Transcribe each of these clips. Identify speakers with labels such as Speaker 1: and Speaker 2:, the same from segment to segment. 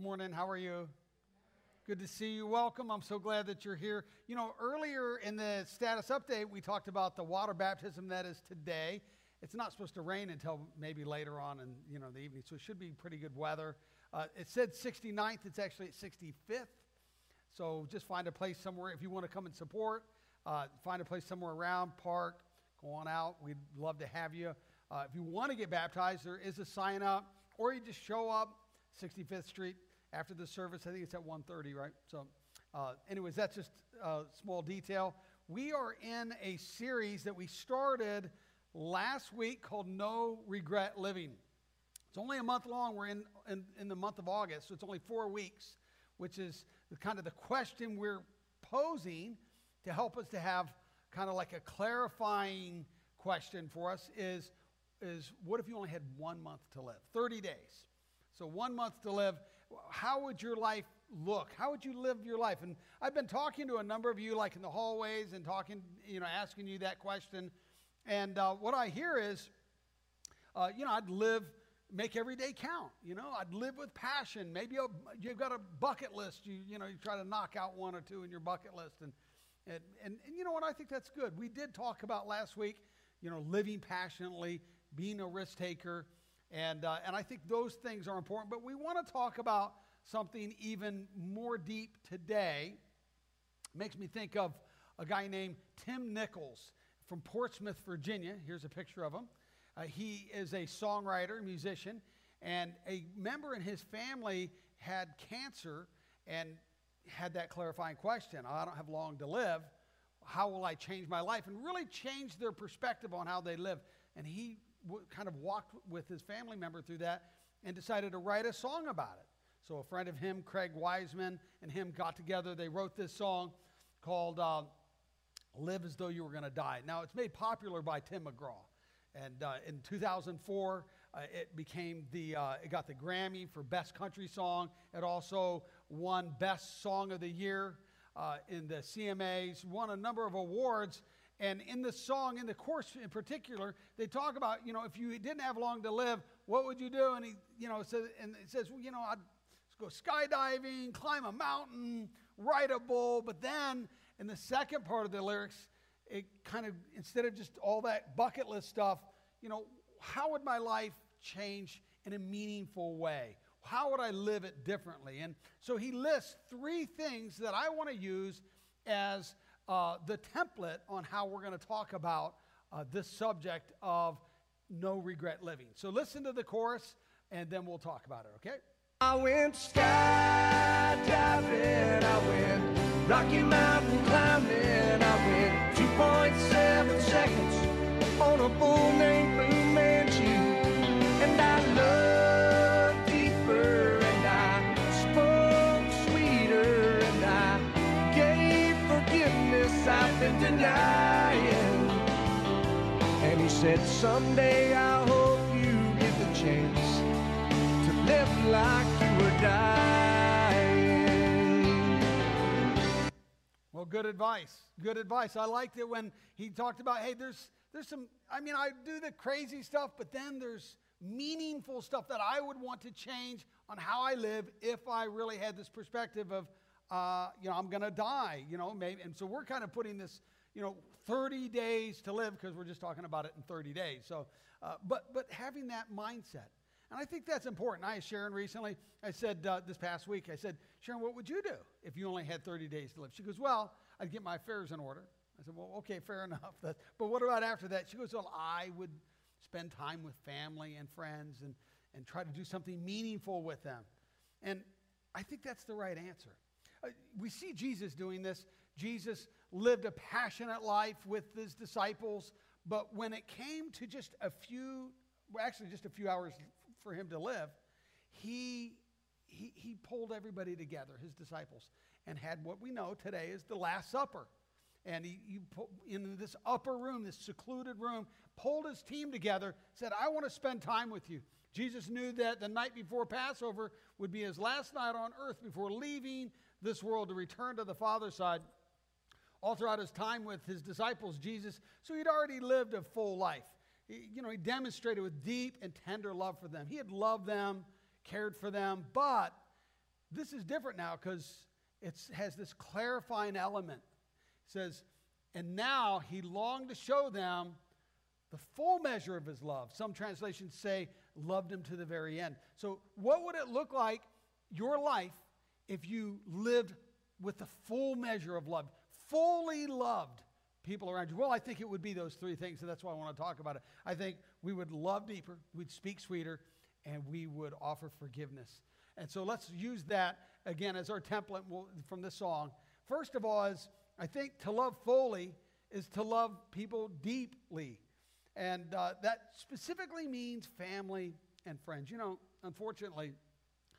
Speaker 1: Good morning. How are you? Good to see you. Welcome. I'm so glad that you're here. You know, earlier in the status update, we talked about the water baptism that is today. It's not supposed to rain until maybe later on in you know the evening, so it should be pretty good weather. Uh, it said 69th. It's actually at 65th. So just find a place somewhere if you want to come and support. Uh, find a place somewhere around, park, go on out. We'd love to have you. Uh, if you want to get baptized, there is a sign up, or you just show up 65th Street after the service. I think it's at 1:30, right? So, uh, anyways, that's just a small detail. We are in a series that we started last week called No Regret Living. It's only a month long. We're in, in, in the month of August, so it's only four weeks, which is the, kind of the question we're posing to help us to have kind of like a clarifying question for us is, is what if you only had one month to live? 30 days. So, one month to live. How would your life look? How would you live your life? And I've been talking to a number of you, like in the hallways, and talking, you know, asking you that question. And uh, what I hear is, uh, you know, I'd live, make every day count. You know, I'd live with passion. Maybe you've got a bucket list. You, you know, you try to knock out one or two in your bucket list. And, and, and, and you know what? I think that's good. We did talk about last week, you know, living passionately, being a risk taker. And, uh, and I think those things are important. But we want to talk about something even more deep today. Makes me think of a guy named Tim Nichols from Portsmouth, Virginia. Here's a picture of him. Uh, he is a songwriter, musician, and a member in his family had cancer and had that clarifying question I don't have long to live. How will I change my life? And really change their perspective on how they live. And he w- kind of walked with his family member through that and decided to write a song about it. So a friend of him, Craig Wiseman, and him got together. They wrote this song called uh, Live as Though You Were Going to Die. Now, it's made popular by Tim McGraw. And uh, in 2004, uh, it became the, uh, it got the Grammy for Best Country Song. It also won Best Song of the Year uh, in the CMAs, won a number of awards. And in the song, in the course in particular, they talk about, you know, if you didn't have long to live, what would you do? And he, you know, says, and it says, well, you know, I'd go skydiving, climb a mountain, ride a bull. But then in the second part of the lyrics, it kind of, instead of just all that bucket list stuff, you know, how would my life change in a meaningful way? How would I live it differently? And so he lists three things that I want to use as uh, the template on how we're going to talk about uh, this subject of no regret living. So listen to the chorus and then we'll talk about it, okay?
Speaker 2: I went skydiving, I went Rocky Mountain climbing, I went 2.7 seconds on a bull named said, Someday I hope you get the chance to live like you were dying.
Speaker 1: Well, good advice. Good advice. I liked it when he talked about, hey, there's there's some I mean, I do the crazy stuff, but then there's meaningful stuff that I would want to change on how I live if I really had this perspective of uh, you know, I'm going to die, you know, maybe. And so we're kind of putting this, you know, 30 days to live because we're just talking about it in 30 days. So, uh, but, but having that mindset. And I think that's important. I asked Sharon recently, I said uh, this past week, I said, Sharon, what would you do if you only had 30 days to live? She goes, Well, I'd get my affairs in order. I said, Well, okay, fair enough. but what about after that? She goes, Well, I would spend time with family and friends and, and try to do something meaningful with them. And I think that's the right answer. Uh, we see Jesus doing this. Jesus lived a passionate life with his disciples, but when it came to just a few, well, actually just a few hours for him to live, he, he, he pulled everybody together, his disciples, and had what we know today is the Last Supper. And he, he in this upper room, this secluded room, pulled his team together, said, I want to spend time with you. Jesus knew that the night before Passover would be his last night on earth before leaving this world to return to the Father's side. All throughout his time with his disciples, Jesus, so he'd already lived a full life. He, you know, he demonstrated with deep and tender love for them. He had loved them, cared for them, but This is different now because it has this clarifying element. It says, and now he longed to show them the full measure of his love. Some translations say, loved him to the very end. So, what would it look like, your life, if you lived with the full measure of love, fully loved people around you? Well, I think it would be those three things, and that's why I want to talk about it. I think we would love deeper, we'd speak sweeter, and we would offer forgiveness. And so let's use that again as our template from this song. First of all, is I think to love fully is to love people deeply. And uh, that specifically means family and friends. You know, unfortunately,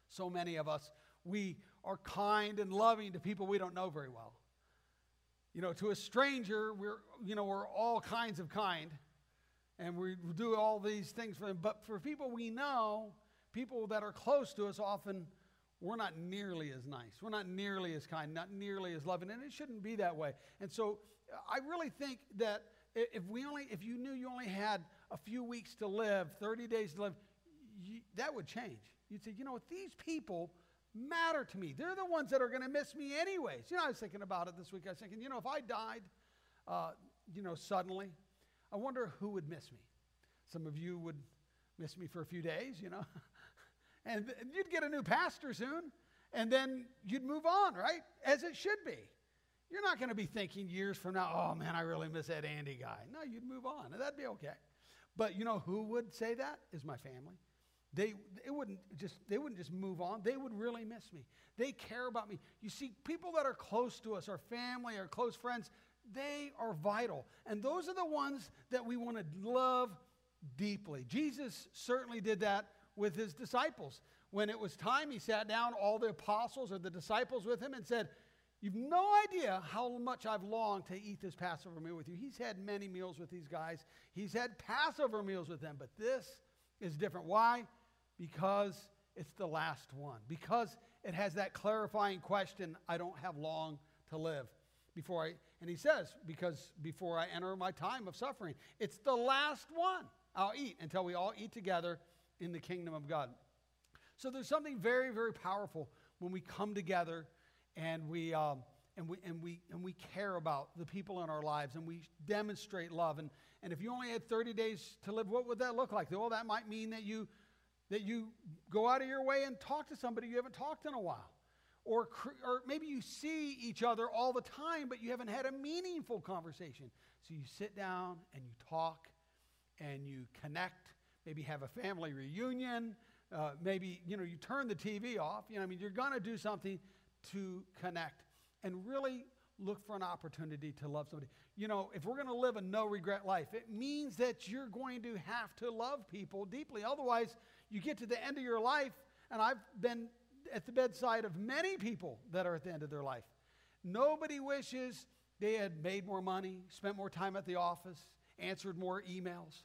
Speaker 1: so many of us, we are kind and loving to people we don't know very well. You know, to a stranger, we're, you know, we're all kinds of kind and we do all these things for them. But for people we know, people that are close to us, often we're not nearly as nice. We're not nearly as kind, not nearly as loving, and it shouldn't be that way. And so I really think that if we only, if you knew you only had a few weeks to live, 30 days to live, you, that would change. You'd say, you know what, these people matter to me. They're the ones that are going to miss me anyways. You know, I was thinking about it this week. I was thinking, you know, if I died, uh, you know, suddenly, I wonder who would miss me. Some of you would miss me for a few days, you know. and you'd get a new pastor soon, and then you'd move on, right? As it should be. You're not going to be thinking years from now, oh man, I really miss that Andy guy. No, you'd move on, and that'd be okay. But you know who would say that? Is my family. They, it wouldn't just, they wouldn't just move on. They would really miss me. They care about me. You see, people that are close to us, our family, our close friends, they are vital. And those are the ones that we want to love deeply. Jesus certainly did that with his disciples. When it was time, he sat down, all the apostles or the disciples with him, and said, You've no idea how much I've longed to eat this Passover meal with you. He's had many meals with these guys, he's had Passover meals with them, but this is different. Why? Because it's the last one. Because it has that clarifying question I don't have long to live before I, and he says, because before I enter my time of suffering, it's the last one I'll eat until we all eat together in the kingdom of God. So there's something very, very powerful when we come together and we, um, and we, and we, and we care about the people in our lives and we demonstrate love. And, and if you only had 30 days to live, what would that look like? Well, that might mean that you, that you go out of your way and talk to somebody you haven't talked to in a while. Or, or maybe you see each other all the time, but you haven't had a meaningful conversation. So you sit down and you talk and you connect, maybe have a family reunion, uh, maybe you know you turn the TV off. You know, I mean, you're going to do something to connect and really look for an opportunity to love somebody. You know, if we're going to live a no regret life, it means that you're going to have to love people deeply. Otherwise, you get to the end of your life, and I've been at the bedside of many people that are at the end of their life. Nobody wishes they had made more money, spent more time at the office, answered more emails.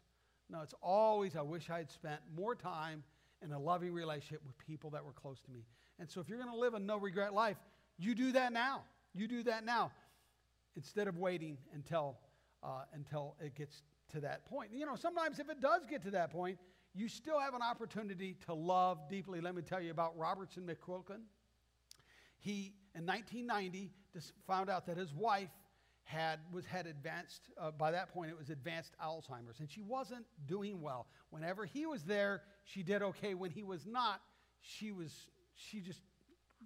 Speaker 1: No, it's always, I wish I had spent more time in a loving relationship with people that were close to me. And so if you're going to live a no regret life, you do that now. You do that now instead of waiting until, uh, until it gets to that point. You know, sometimes if it does get to that point, you still have an opportunity to love deeply. Let me tell you about Robertson McQuilkin. He, in 1990, found out that his wife had was had advanced uh, by that point it was advanced alzheimer's and she wasn't doing well. Whenever he was there she did okay. When he was not she was she just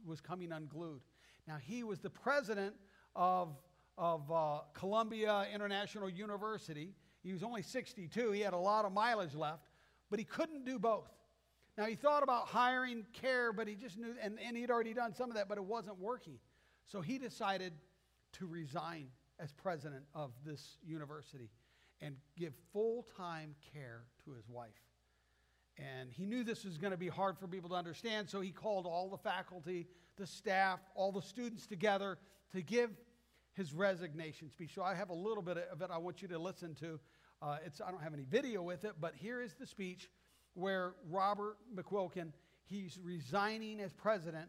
Speaker 1: was coming unglued. Now he was the president of of uh, columbia international university. He was only 62 he had a lot of mileage left but he couldn't do both now he thought about hiring care but he just knew and, and he'd already done some of that but it wasn't working so he decided to resign as president of this university and give full time care to his wife. And he knew this was going to be hard for people to understand, so he called all the faculty, the staff, all the students together to give his resignation speech. So I have a little bit of it I want you to listen to. Uh, it's, I don't have any video with it, but here is the speech where Robert McQuilkin, he's resigning as president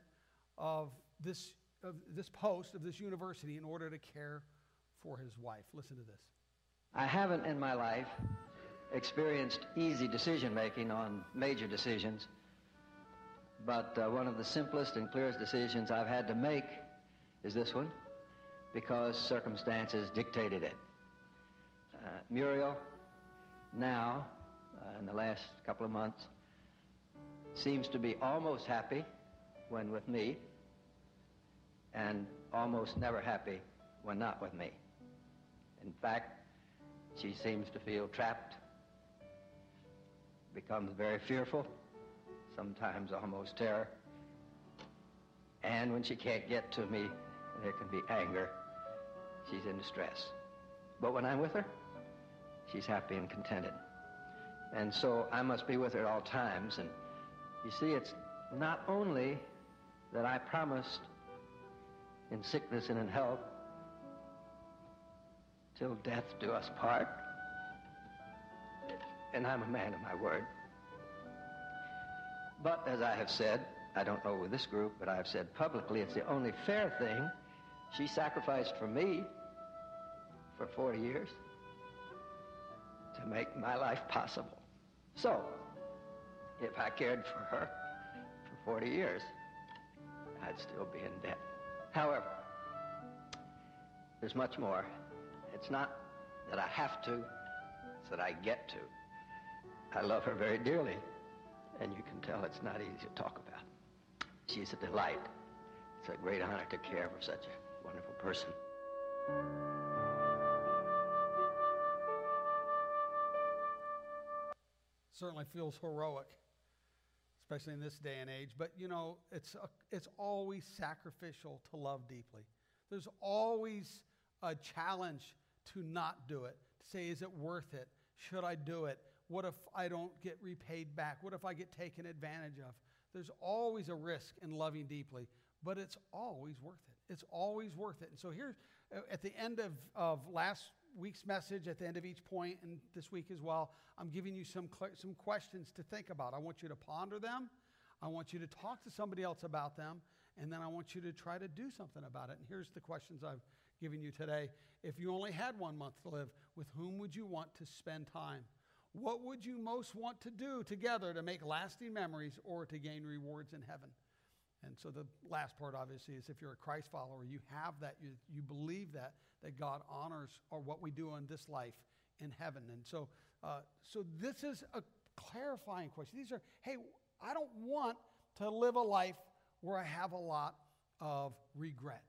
Speaker 1: of this, of this post of this university in order to care for his wife. Listen to this.
Speaker 3: I haven't in my life experienced easy decision making on major decisions, but uh, one of the simplest and clearest decisions I've had to make is this one because circumstances dictated it. Uh, Muriel, now, uh, in the last couple of months, seems to be almost happy when with me and almost never happy when not with me. In fact, she seems to feel trapped, becomes very fearful, sometimes almost terror. And when she can't get to me, there can be anger. She's in distress. But when I'm with her, she's happy and contented. And so I must be with her at all times. And you see, it's not only that I promised in sickness and in health till death do us part. And I'm a man of my word. But as I have said, I don't know with this group, but I've said publicly it's the only fair thing. She sacrificed for me for 40 years to make my life possible. So, if I cared for her for 40 years, I'd still be in debt. However, there's much more. It's not that I have to, it's that I get to. I love her very dearly, and you can tell it's not easy to talk about. She's a delight. It's a great honor to care for such a wonderful person.
Speaker 1: Certainly feels heroic, especially in this day and age. But you know, it's, a, it's always sacrificial to love deeply. There's always a challenge to not do it, to say, is it worth it? Should I do it? What if I don't get repaid back? What if I get taken advantage of? There's always a risk in loving deeply, but it's always worth it. It's always worth it. And so here, at the end of, of last week's message, at the end of each point, and this week as well, I'm giving you some, some questions to think about. I want you to ponder them. I want you to talk to somebody else about them, and then I want you to try to do something about it. And here's the questions I've given you today. If you only had one month to live, with whom would you want to spend time? What would you most want to do together to make lasting memories or to gain rewards in heaven? And so the last part, obviously, is if you're a Christ follower, you have that, you, you believe that, that God honors or what we do in this life in heaven. And so, uh, so this is a clarifying question. These are, hey, I don't want to live a life where I have a lot of regret.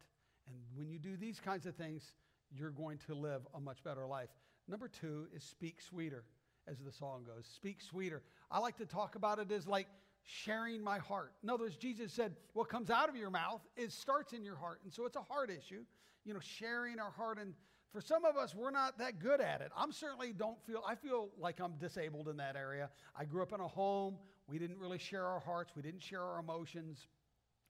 Speaker 1: And when you do these kinds of things, you're going to live a much better life. Number two is speak sweeter, as the song goes. Speak sweeter. I like to talk about it as like sharing my heart. In other words, Jesus said, what comes out of your mouth, it starts in your heart. And so it's a heart issue, you know, sharing our heart. And for some of us, we're not that good at it. I'm certainly don't feel, I feel like I'm disabled in that area. I grew up in a home. We didn't really share our hearts. We didn't share our emotions.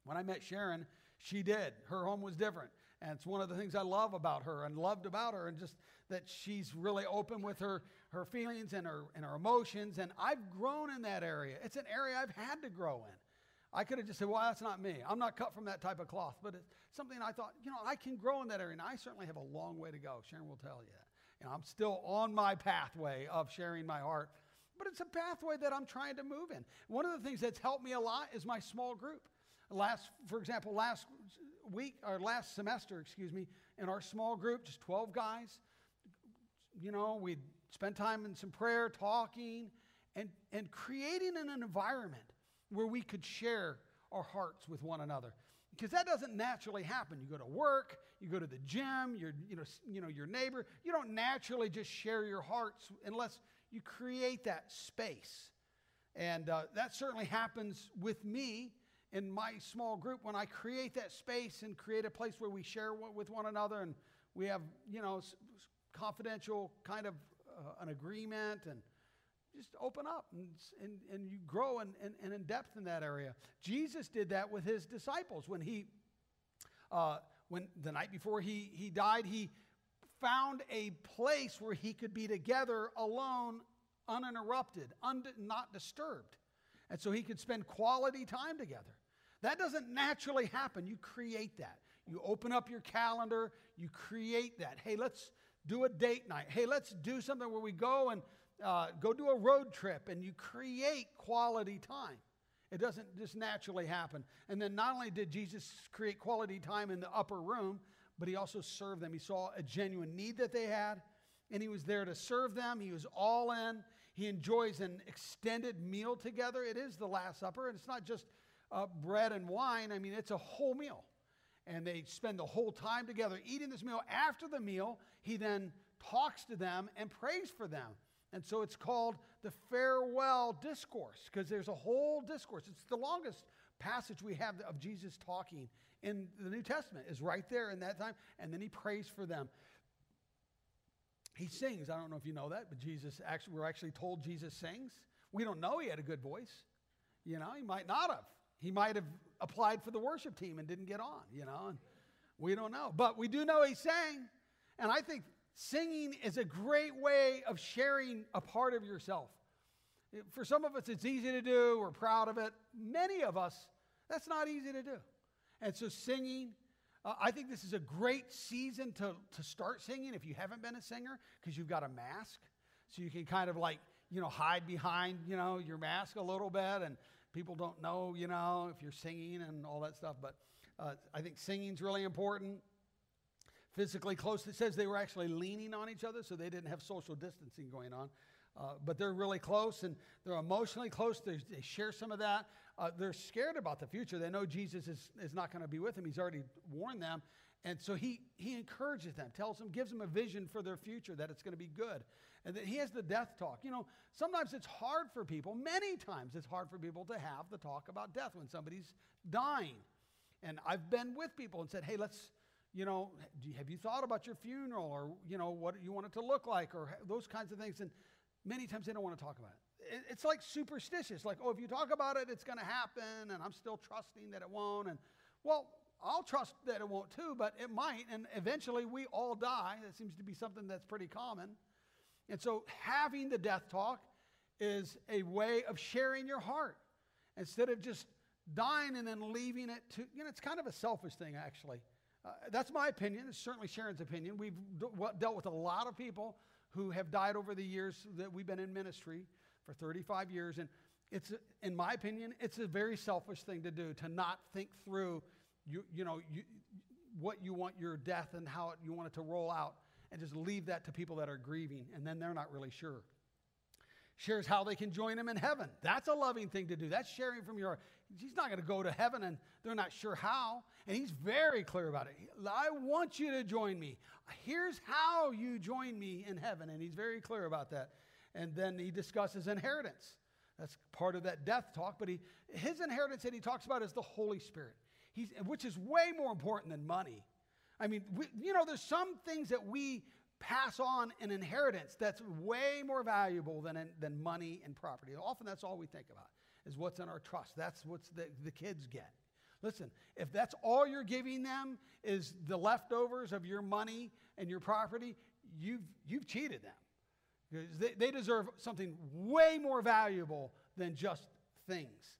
Speaker 1: When I met Sharon, she did. Her home was different. And it's one of the things I love about her and loved about her, and just that she's really open with her, her feelings and her, and her emotions. And I've grown in that area. It's an area I've had to grow in. I could have just said, well, that's not me. I'm not cut from that type of cloth. But it's something I thought, you know, I can grow in that area. And I certainly have a long way to go. Sharon will tell you know, I'm still on my pathway of sharing my heart. But it's a pathway that I'm trying to move in. One of the things that's helped me a lot is my small group. Last, for example, last week or last semester, excuse me, in our small group, just 12 guys, you know, we'd spend time in some prayer, talking, and, and creating an environment where we could share our hearts with one another. Because that doesn't naturally happen. You go to work, you go to the gym, you're, you know, you know, your neighbor. You don't naturally just share your hearts unless you create that space. And uh, that certainly happens with me in my small group when I create that space and create a place where we share with one another and we have, you know, confidential kind of uh, an agreement and just open up and, and, and you grow and, and, in depth in that area. Jesus did that with his disciples when he, uh, when the night before he, he died, he found a place where he could be together alone, uninterrupted, not disturbed. And so he could spend quality time together. That doesn't naturally happen. You create that. You open up your calendar, you create that. Hey, let's do a date night. Hey, let's do something where we go and uh, go do a road trip and you create quality time. It doesn't just naturally happen. And then not only did Jesus create quality time in the upper room, but he also served them. He saw a genuine need that they had, and he was there to serve them. He was all in. He enjoys an extended meal together. It is the Last Supper, and it's not just uh, bread and wine. I mean, it's a whole meal. And they spend the whole time together eating this meal. After the meal, he then talks to them and prays for them. And so it's called the farewell discourse because there's a whole discourse. It's the longest passage we have of Jesus talking in the New Testament is right there in that time and then he prays for them. He sings. I don't know if you know that, but Jesus actually we're actually told Jesus sings. We don't know he had a good voice. You know, he might not have. He might have applied for the worship team and didn't get on, you know, and we don't know. But we do know he sang. And I think Singing is a great way of sharing a part of yourself. For some of us, it's easy to do. We're proud of it. Many of us, that's not easy to do. And so, singing, uh, I think this is a great season to, to start singing if you haven't been a singer because you've got a mask. So you can kind of like, you know, hide behind, you know, your mask a little bit and people don't know, you know, if you're singing and all that stuff. But uh, I think singing's really important physically close. It says they were actually leaning on each other, so they didn't have social distancing going on. Uh, but they're really close and they're emotionally close. They're, they share some of that. Uh, they're scared about the future. They know Jesus is, is not going to be with them. He's already warned them. And so he, he encourages them, tells them, gives them a vision for their future that it's going to be good. And that he has the death talk. You know, sometimes it's hard for people, many times it's hard for people to have the talk about death when somebody's dying. And I've been with people and said, hey, let's, you know, have you thought about your funeral or, you know, what you want it to look like or those kinds of things? And many times they don't want to talk about it. It's like superstitious, like, oh, if you talk about it, it's going to happen, and I'm still trusting that it won't. And, well, I'll trust that it won't too, but it might, and eventually we all die. That seems to be something that's pretty common. And so having the death talk is a way of sharing your heart instead of just dying and then leaving it to, you know, it's kind of a selfish thing, actually. Uh, that's my opinion. It's certainly Sharon's opinion. We've dealt with a lot of people who have died over the years that we've been in ministry for 35 years. And it's, in my opinion, it's a very selfish thing to do to not think through, you, you know, you, what you want your death and how you want it to roll out and just leave that to people that are grieving and then they're not really sure. Shares how they can join him in heaven. That's a loving thing to do. That's sharing from your He's not going to go to heaven and they're not sure how. And he's very clear about it. I want you to join me. Here's how you join me in heaven. And he's very clear about that. And then he discusses inheritance. That's part of that death talk. But he, his inheritance that he talks about is the Holy Spirit, he's, which is way more important than money. I mean, we, you know, there's some things that we pass on an inheritance that's way more valuable than, than money and property. Often that's all we think about is what's in our trust. That's what the, the kids get. Listen, if that's all you're giving them is the leftovers of your money and your property, you've, you've cheated them. Because they, they deserve something way more valuable than just things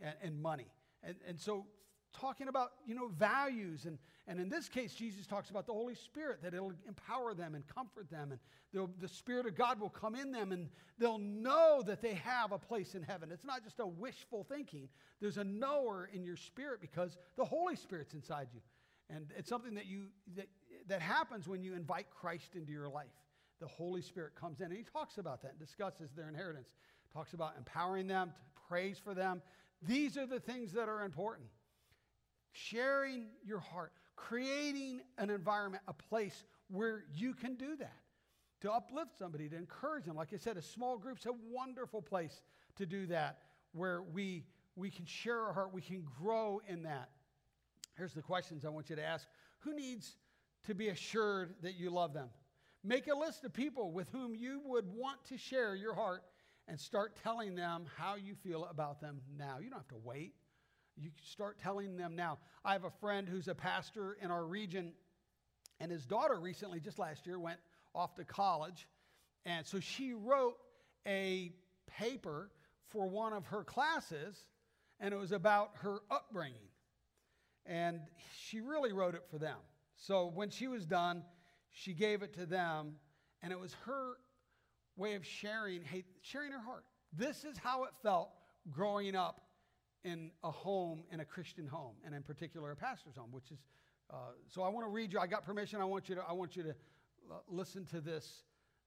Speaker 1: and, and money. And, and so talking about, you know, values. And, and in this case, Jesus talks about the Holy Spirit, that it'll empower them and comfort them. And the Spirit of God will come in them and they'll know that they have a place in heaven. It's not just a wishful thinking, there's a knower in your spirit because the Holy Spirit's inside you. And it's something that, you, that, that happens when you invite Christ into your life. The Holy Spirit comes in and he talks about that and discusses their inheritance, talks about empowering them, prays for them. These are the things that are important sharing your heart, creating an environment, a place where you can do that to uplift somebody, to encourage them. Like I said, a small group's a wonderful place to do that where we, we can share our heart, we can grow in that. Here's the questions I want you to ask Who needs to be assured that you love them? Make a list of people with whom you would want to share your heart and start telling them how you feel about them now. You don't have to wait. You start telling them now. I have a friend who's a pastor in our region, and his daughter recently, just last year, went off to college. And so she wrote a paper for one of her classes, and it was about her upbringing. And she really wrote it for them. So when she was done, she gave it to them, and it was her way of sharing, sharing her heart. This is how it felt growing up in a home, in a Christian home, and in particular a pastor's home, which is, uh, so I want to read you, I got permission, I want you to, I want you to uh, listen to this,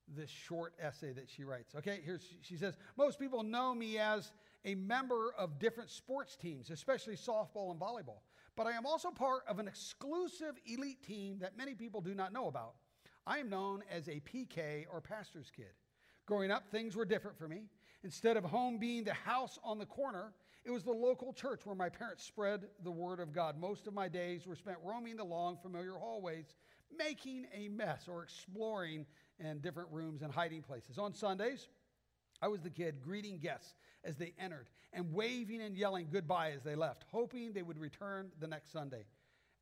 Speaker 1: this short essay that she writes. Okay, here she says, most people know me as a member of different sports teams, especially softball and volleyball, but I am also part of an exclusive elite team that many people do not know about. I am known as a PK or pastor's kid. Growing up, things were different for me. Instead of home being the house on the corner, it was the local church where my parents spread the word of God. Most of my days were spent roaming the long, familiar hallways, making a mess or exploring in different rooms and hiding places. On Sundays, I was the kid greeting guests as they entered and waving and yelling goodbye as they left, hoping they would return the next Sunday.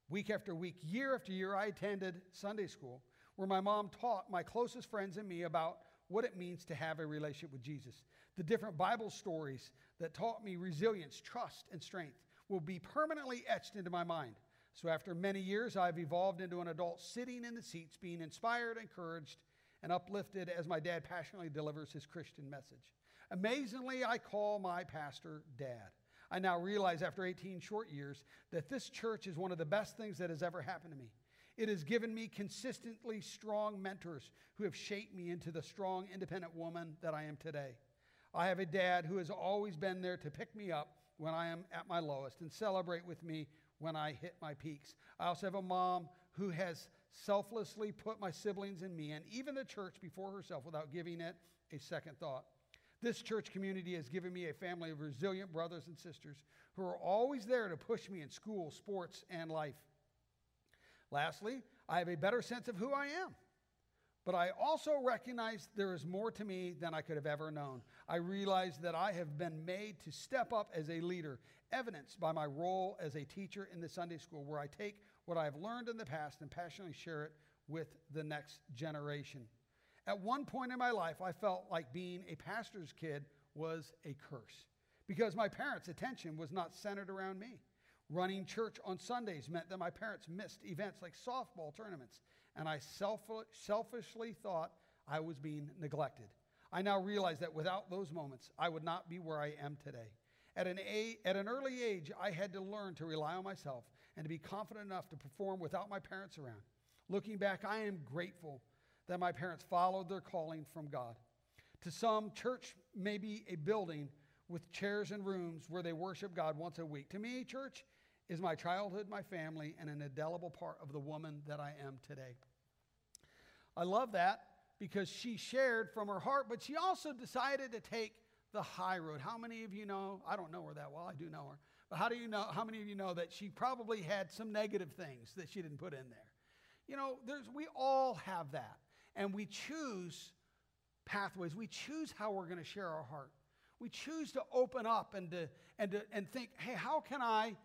Speaker 1: Week after week, year after year, I attended Sunday school where my mom taught my closest friends and me about what it means to have a relationship with Jesus. The different Bible stories that taught me resilience, trust, and strength will be permanently etched into my mind. So, after many years, I've evolved into an adult sitting in the seats, being inspired, encouraged, and uplifted as my dad passionately delivers his Christian message. Amazingly, I call my pastor dad. I now realize after 18 short years that this church is one of the best things that has ever happened to me. It has given me consistently strong mentors who have shaped me into the strong, independent woman that I am today. I have a dad who has always been there to pick me up when I am at my lowest and celebrate with me when I hit my peaks. I also have a mom who has selflessly put my siblings and me and even the church before herself without giving it a second thought. This church community has given me a family of resilient brothers and sisters who are always there to push me in school, sports, and life. Lastly, I have a better sense of who I am. But I also recognize there is more to me than I could have ever known. I realize that I have been made to step up as a leader, evidenced by my role as a teacher in the Sunday school, where I take what I've learned in the past and passionately share it with the next generation. At one point in my life, I felt like being a pastor's kid was a curse because my parents' attention was not centered around me. Running church on Sundays meant that my parents missed events like softball tournaments and I selfishly thought I was being neglected. I now realize that without those moments, I would not be where I am today. At an, a, at an early age, I had to learn to rely on myself and to be confident enough to perform without my parents around. Looking back, I am grateful that my parents followed their calling from God. To some, church may be a building with chairs and rooms where they worship God once a week. To me, church is my childhood, my family, and an indelible part of the woman that I am today. I love that because she shared from her heart, but she also decided to take the high road. How many of you know? I don't know her that well. I do know her. But how do you know? How many of you know that she probably had some negative things that she didn't put in there? You know, there's we all have that. And we choose pathways. We choose how we're going to share our heart. We choose to open up and to and to and think, "Hey, how can I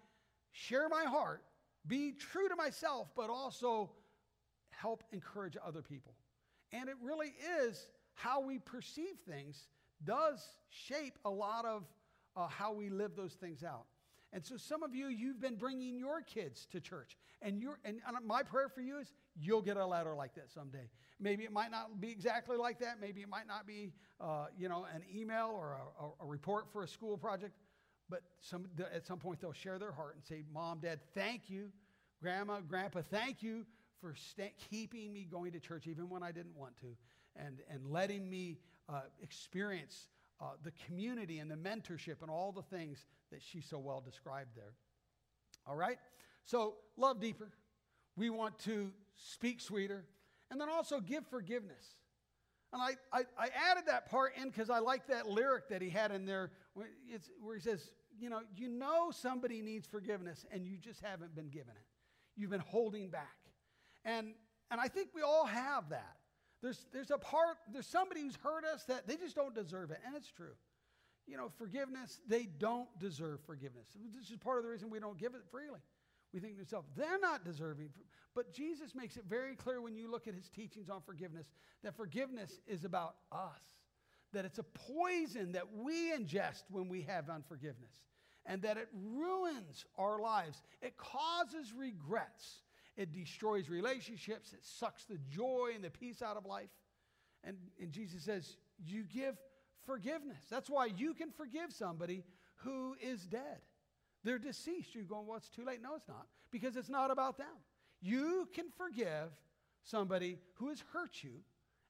Speaker 1: share my heart, be true to myself, but also help encourage other people. And it really is how we perceive things does shape a lot of uh, how we live those things out. And so some of you, you've been bringing your kids to church. And, you and, and my prayer for you is you'll get a letter like that someday. Maybe it might not be exactly like that. Maybe it might not be, uh, you know, an email or a, a, report for a school project. But some, at some point, they'll share their heart and say, Mom, Dad, thank you. Grandma, Grandpa, thank you for st- keeping me going to church even when I didn't want to, and, and letting me uh, experience uh, the community and the mentorship and all the things that she so well described there. All right? So, love deeper. We want to speak sweeter, and then also give forgiveness. And I, I, I added that part in because I like that lyric that he had in there where, where he says, you know, you know somebody needs forgiveness and you just haven't been given it. You've been holding back. And, and I think we all have that. There's, there's a part, there's somebody who's hurt us that they just don't deserve it. And it's true. You know, forgiveness, they don't deserve forgiveness. This is part of the reason we don't give it freely. We think to ourselves, they're not deserving. But Jesus makes it very clear when you look at his teachings on forgiveness that forgiveness is about us, that it's a poison that we ingest when we have unforgiveness, and that it ruins our lives. It causes regrets it destroys relationships, it sucks the joy and the peace out of life. And, and Jesus says, You give forgiveness. That's why you can forgive somebody who is dead. They're deceased. You're going, well, it's too late. No, it's not, because it's not about them. You can forgive somebody who has hurt you,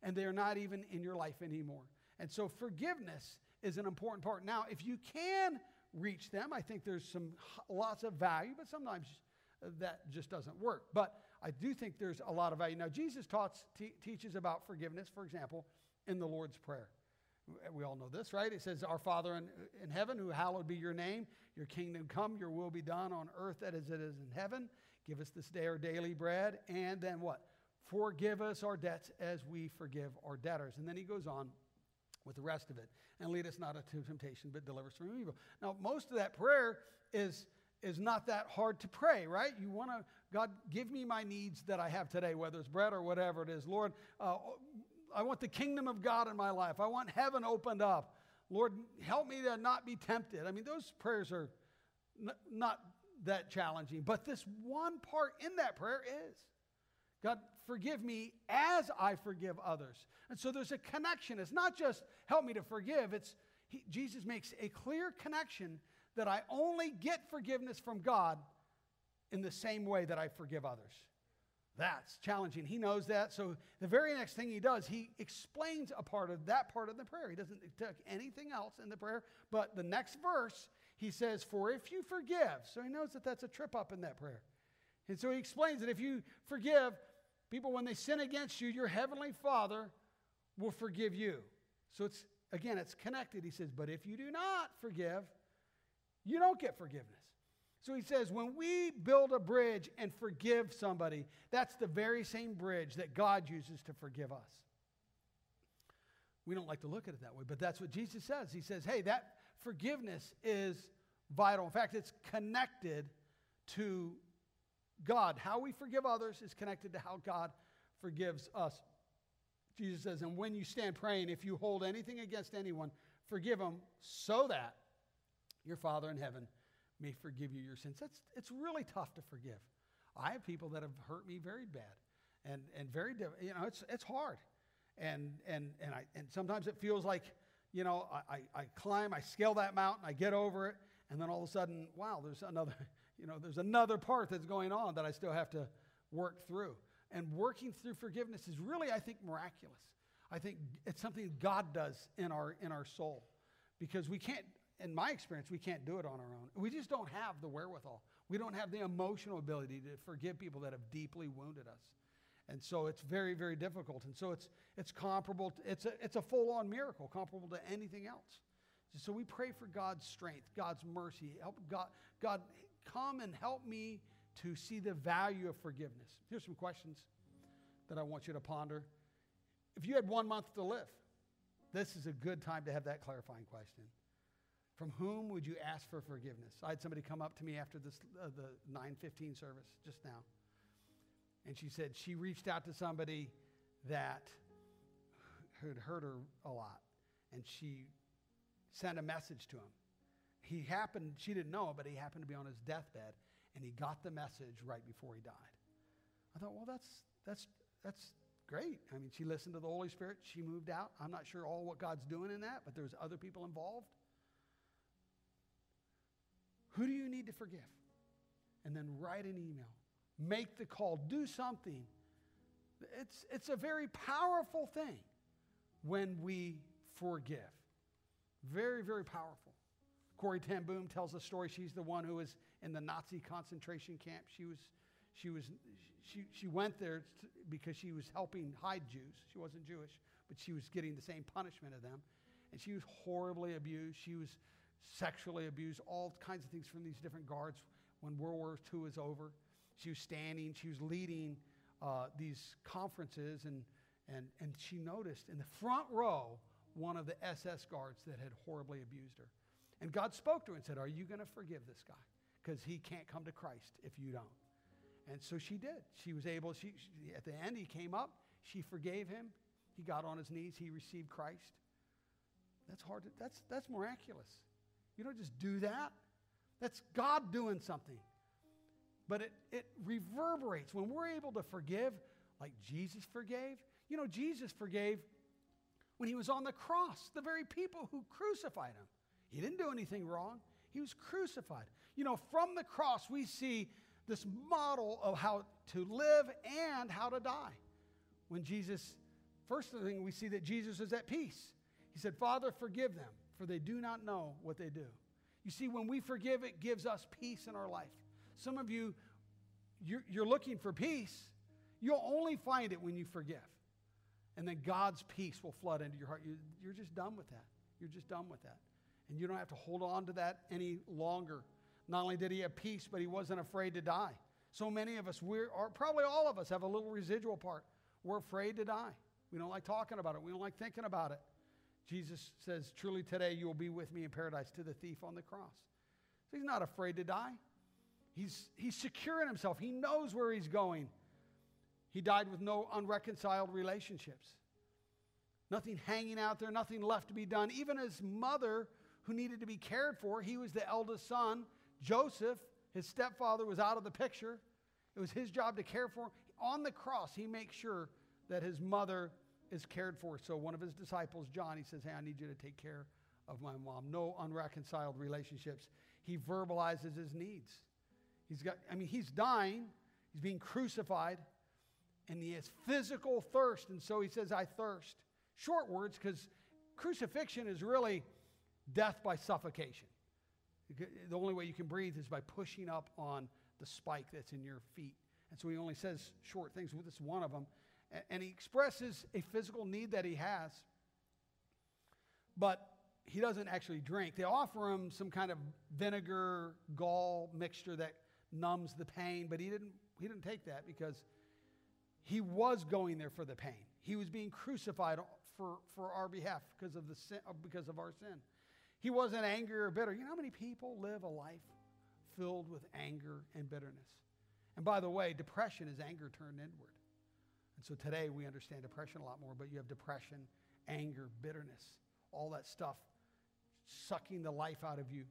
Speaker 1: and they are not even in your life anymore. And so forgiveness is an important part. Now, if you can reach them, I think there's some lots of value, but sometimes that just doesn't work. But I do think there's a lot of value. Now, Jesus taught, te- teaches about forgiveness, for example, in the Lord's Prayer. We all know this, right? It says, Our Father in, in heaven, who hallowed be your name, your kingdom come, your will be done on earth as it is in heaven. Give us this day our daily bread. And then what? Forgive us our debts as we forgive our debtors. And then he goes on with the rest of it. And lead us not into temptation, but deliver us from evil. Now, most of that prayer is, is not that hard to pray, right? You want to, God, give me my needs that I have today, whether it's bread or whatever it is. Lord, uh, I want the kingdom of God in my life. I want heaven opened up. Lord, help me to not be tempted. I mean, those prayers are n- not that challenging. But this one part in that prayer is God, forgive me as I forgive others. And so there's a connection. It's not just help me to forgive, it's he, Jesus makes a clear connection that I only get forgiveness from God in the same way that I forgive others. That's challenging. He knows that. So the very next thing he does, he explains a part of that part of the prayer. He doesn't take anything else in the prayer, but the next verse, he says, For if you forgive. So he knows that that's a trip up in that prayer. And so he explains that if you forgive people when they sin against you, your heavenly Father will forgive you. So it's, again, it's connected. He says, But if you do not forgive, you don't get forgiveness. So he says, when we build a bridge and forgive somebody, that's the very same bridge that God uses to forgive us. We don't like to look at it that way, but that's what Jesus says. He says, hey, that forgiveness is vital. In fact, it's connected to God. How we forgive others is connected to how God forgives us. Jesus says, and when you stand praying, if you hold anything against anyone, forgive them so that your Father in heaven may forgive you your sins. That's, it's really tough to forgive. I have people that have hurt me very bad and, and very, you know, it's, it's hard. And, and, and, I, and sometimes it feels like, you know, I, I, I climb, I scale that mountain, I get over it, and then all of a sudden, wow, there's another, you know, there's another part that's going on that I still have to work through. And working through forgiveness is really, I think, miraculous. I think it's something God does in our, in our soul because we can't, in my experience, we can't do it on our own. We just don't have the wherewithal. We don't have the emotional ability to forgive people that have deeply wounded us. And so it's very, very difficult. And so it's, it's comparable, to, it's a, it's a full on miracle, comparable to anything else. So we pray for God's strength, God's mercy. Help God, God, come and help me to see the value of forgiveness. Here's some questions that I want you to ponder. If you had one month to live, this is a good time to have that clarifying question. From whom would you ask for forgiveness? I had somebody come up to me after this, uh, the 915 service just now. And she said she reached out to somebody that had hurt her a lot. And she sent a message to him. He happened, she didn't know but he happened to be on his deathbed. And he got the message right before he died. I thought, well, that's, that's, that's great. I mean, she listened to the Holy Spirit. She moved out. I'm not sure all what God's doing in that, but there's other people involved. Who do you need to forgive? And then write an email. Make the call. Do something. It's, it's a very powerful thing when we forgive. Very, very powerful. Corrie ten Boom tells a story. She's the one who was in the Nazi concentration camp. She was, she was, she, she went there because she was helping hide Jews. She wasn't Jewish, but she was getting the same punishment of them. And she was horribly abused. She was sexually abused, all kinds of things from these different guards when World War II was over. She was standing, she was leading uh, these conferences, and, and, and she noticed in the front row one of the SS guards that had horribly abused her. And God spoke to her and said, Are you going to forgive this guy? Because he can't come to Christ if you don't. And so she did. She was able, she, she, at the end, he came up, she forgave him, he got on his knees, he received Christ. That's hard to, that's, that's miraculous. You don't just do that. That's God doing something. But it, it reverberates. When we're able to forgive, like Jesus forgave, you know, Jesus forgave when he was on the cross, the very people who crucified him. He didn't do anything wrong, he was crucified. You know, from the cross, we see this model of how to live and how to die. When Jesus, first thing we see that Jesus is at peace. He said, Father, forgive them, for they do not know what they do. You see, when we forgive, it gives us peace in our life. Some of you, you're, you're looking for peace. You'll only find it when you forgive. And then God's peace will flood into your heart. You, you're just done with that. You're just done with that. And you don't have to hold on to that any longer. Not only did he have peace, but he wasn't afraid to die. So many of us, we're, probably all of us, have a little residual part. We're afraid to die. We don't like talking about it. We don't like thinking about it. Jesus says, Truly today you will be with me in paradise to the thief on the cross. So he's not afraid to die. He's, he's secure in himself. He knows where he's going. He died with no unreconciled relationships. Nothing hanging out there, nothing left to be done. Even his mother, who needed to be cared for, he was the eldest son. Joseph, his stepfather, was out of the picture. It was his job to care for. On the cross, he makes sure that his mother is cared for. So one of his disciples, John, he says, Hey, I need you to take care of my mom. No unreconciled relationships. He verbalizes his needs. He's got, I mean, he's dying, he's being crucified, and he has physical thirst. And so he says, I thirst. Short words, because crucifixion is really death by suffocation. The only way you can breathe is by pushing up on the spike that's in your feet. And so he only says short things. Well, this is one of them. And he expresses a physical need that he has, but he doesn't actually drink. They offer him some kind of vinegar gall mixture that numbs the pain, but he didn't, he didn't take that because he was going there for the pain. He was being crucified for, for our behalf because of, the sin, because of our sin. He wasn't angry or bitter. You know how many people live a life filled with anger and bitterness? And by the way, depression is anger turned inward. And so today we understand depression a lot more, but you have depression, anger, bitterness, all that stuff sucking the life out of you.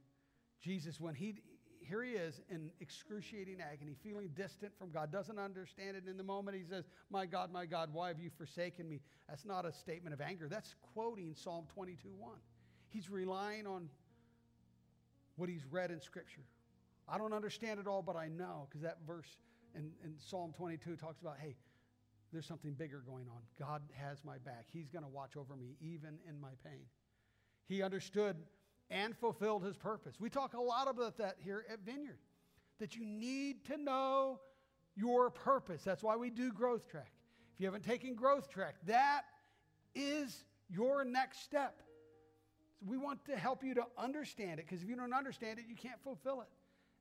Speaker 1: Jesus, when he, here he is in excruciating agony, feeling distant from God, doesn't understand it in the moment. He says, My God, my God, why have you forsaken me? That's not a statement of anger. That's quoting Psalm 22 1. He's relying on what he's read in Scripture. I don't understand it all, but I know, because that verse in, in Psalm 22 talks about, hey, there's something bigger going on. God has my back. He's going to watch over me even in my pain. He understood and fulfilled his purpose. We talk a lot about that here at Vineyard, that you need to know your purpose. That's why we do Growth Track. If you haven't taken Growth Track, that is your next step. We want to help you to understand it because if you don't understand it, you can't fulfill it.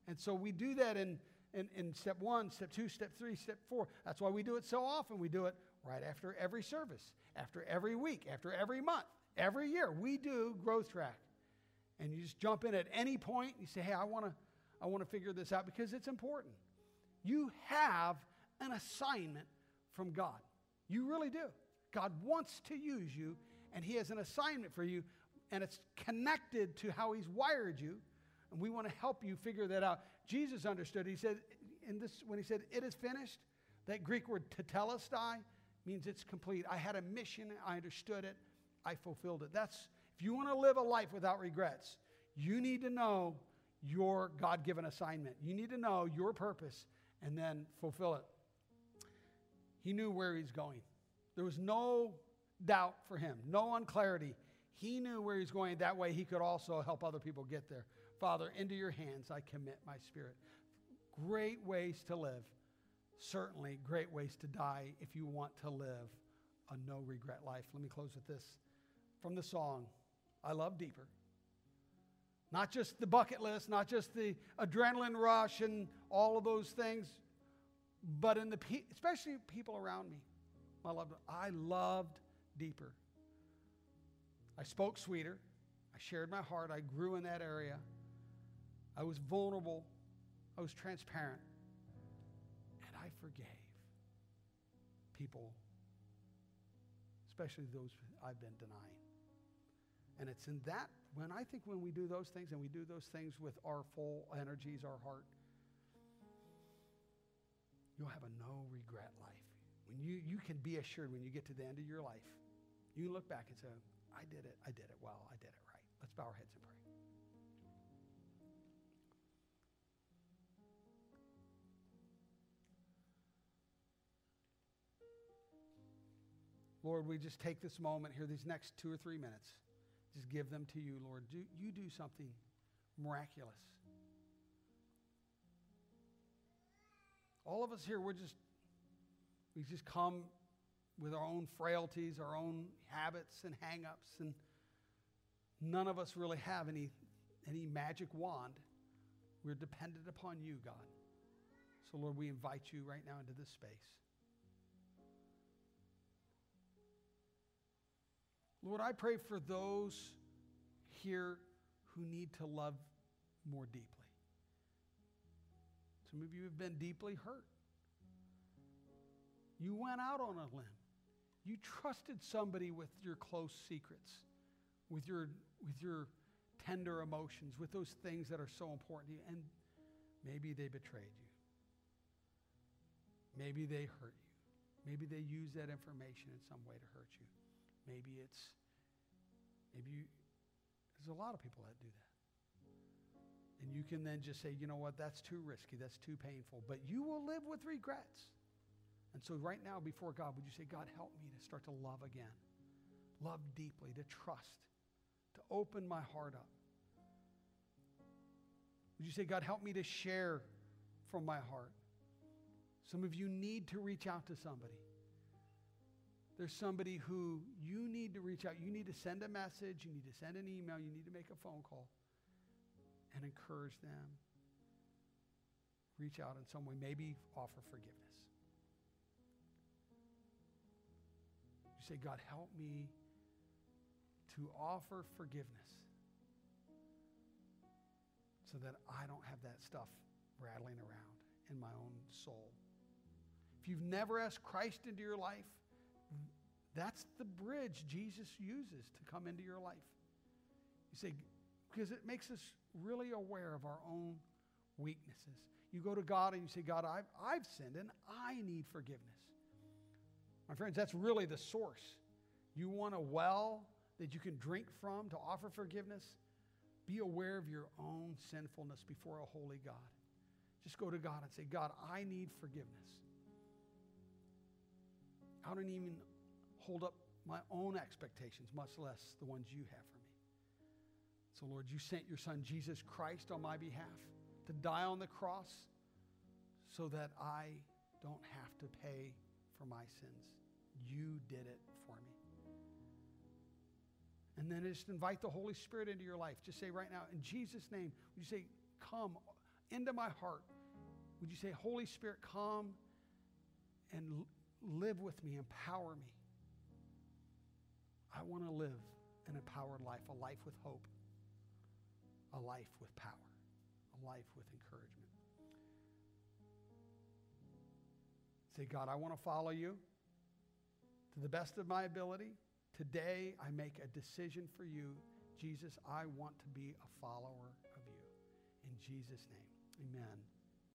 Speaker 1: And so we do that in, in, in step one, step two, step three, step four. That's why we do it so often. We do it right after every service, after every week, after every month, every year. We do Growth Track and you just jump in at any point and you say, hey, I want to I want to figure this out because it's important. You have an assignment from God. You really do. God wants to use you, and He has an assignment for you, and it's connected to how He's wired you. And we want to help you figure that out. Jesus understood. He said, in this, when He said, it is finished, that Greek word tetelestai means it's complete. I had a mission, I understood it, I fulfilled it. That's if you want to live a life without regrets, you need to know your God given assignment. You need to know your purpose and then fulfill it. He knew where he's going. There was no doubt for him, no unclarity. He knew where he's going. That way, he could also help other people get there. Father, into your hands I commit my spirit. Great ways to live. Certainly, great ways to die if you want to live a no regret life. Let me close with this from the song. I love deeper. Not just the bucket list, not just the adrenaline rush and all of those things, but in the pe- especially people around me. I loved, I loved deeper. I spoke sweeter. I shared my heart. I grew in that area. I was vulnerable. I was transparent. And I forgave people, especially those I've been denying. And it's in that, when I think when we do those things and we do those things with our full energies, our heart, you'll have a no regret life. When you, you can be assured when you get to the end of your life, you look back and say, I did it. I did it well. I did it right. Let's bow our heads and pray. Lord, we just take this moment here, these next two or three minutes, just give them to you, Lord. Do, you do something miraculous. All of us here, we're just, we just come with our own frailties, our own habits and hang-ups, and none of us really have any, any magic wand. We're dependent upon you, God. So, Lord, we invite you right now into this space. Lord, I pray for those here who need to love more deeply. Some of you have been deeply hurt. You went out on a limb. You trusted somebody with your close secrets, with your, with your tender emotions, with those things that are so important to you, and maybe they betrayed you. Maybe they hurt you. Maybe they use that information in some way to hurt you. Maybe it's, maybe you, there's a lot of people that do that. And you can then just say, you know what, that's too risky, that's too painful, but you will live with regrets. And so, right now, before God, would you say, God, help me to start to love again, love deeply, to trust, to open my heart up? Would you say, God, help me to share from my heart? Some of you need to reach out to somebody. There's somebody who you need to reach out. You need to send a message, you need to send an email, you need to make a phone call and encourage them. Reach out in some way, maybe offer forgiveness. You say, God, help me to offer forgiveness so that I don't have that stuff rattling around in my own soul. If you've never asked Christ into your life, that's the bridge Jesus uses to come into your life. You say, because it makes us really aware of our own weaknesses. You go to God and you say, God, I've, I've sinned and I need forgiveness. My friends, that's really the source. You want a well that you can drink from to offer forgiveness? Be aware of your own sinfulness before a holy God. Just go to God and say, God, I need forgiveness. I don't even hold up my own expectations, much less the ones you have for me. So, Lord, you sent your son Jesus Christ on my behalf to die on the cross so that I don't have to pay for my sins. You did it for me. And then just invite the Holy Spirit into your life. Just say right now, in Jesus' name, would you say, Come into my heart? Would you say, Holy Spirit, come and live with me, empower me? I want to live an empowered life, a life with hope, a life with power, a life with encouragement. Say, God, I want to follow you to the best of my ability. Today, I make a decision for you. Jesus, I want to be a follower of you. In Jesus' name, amen.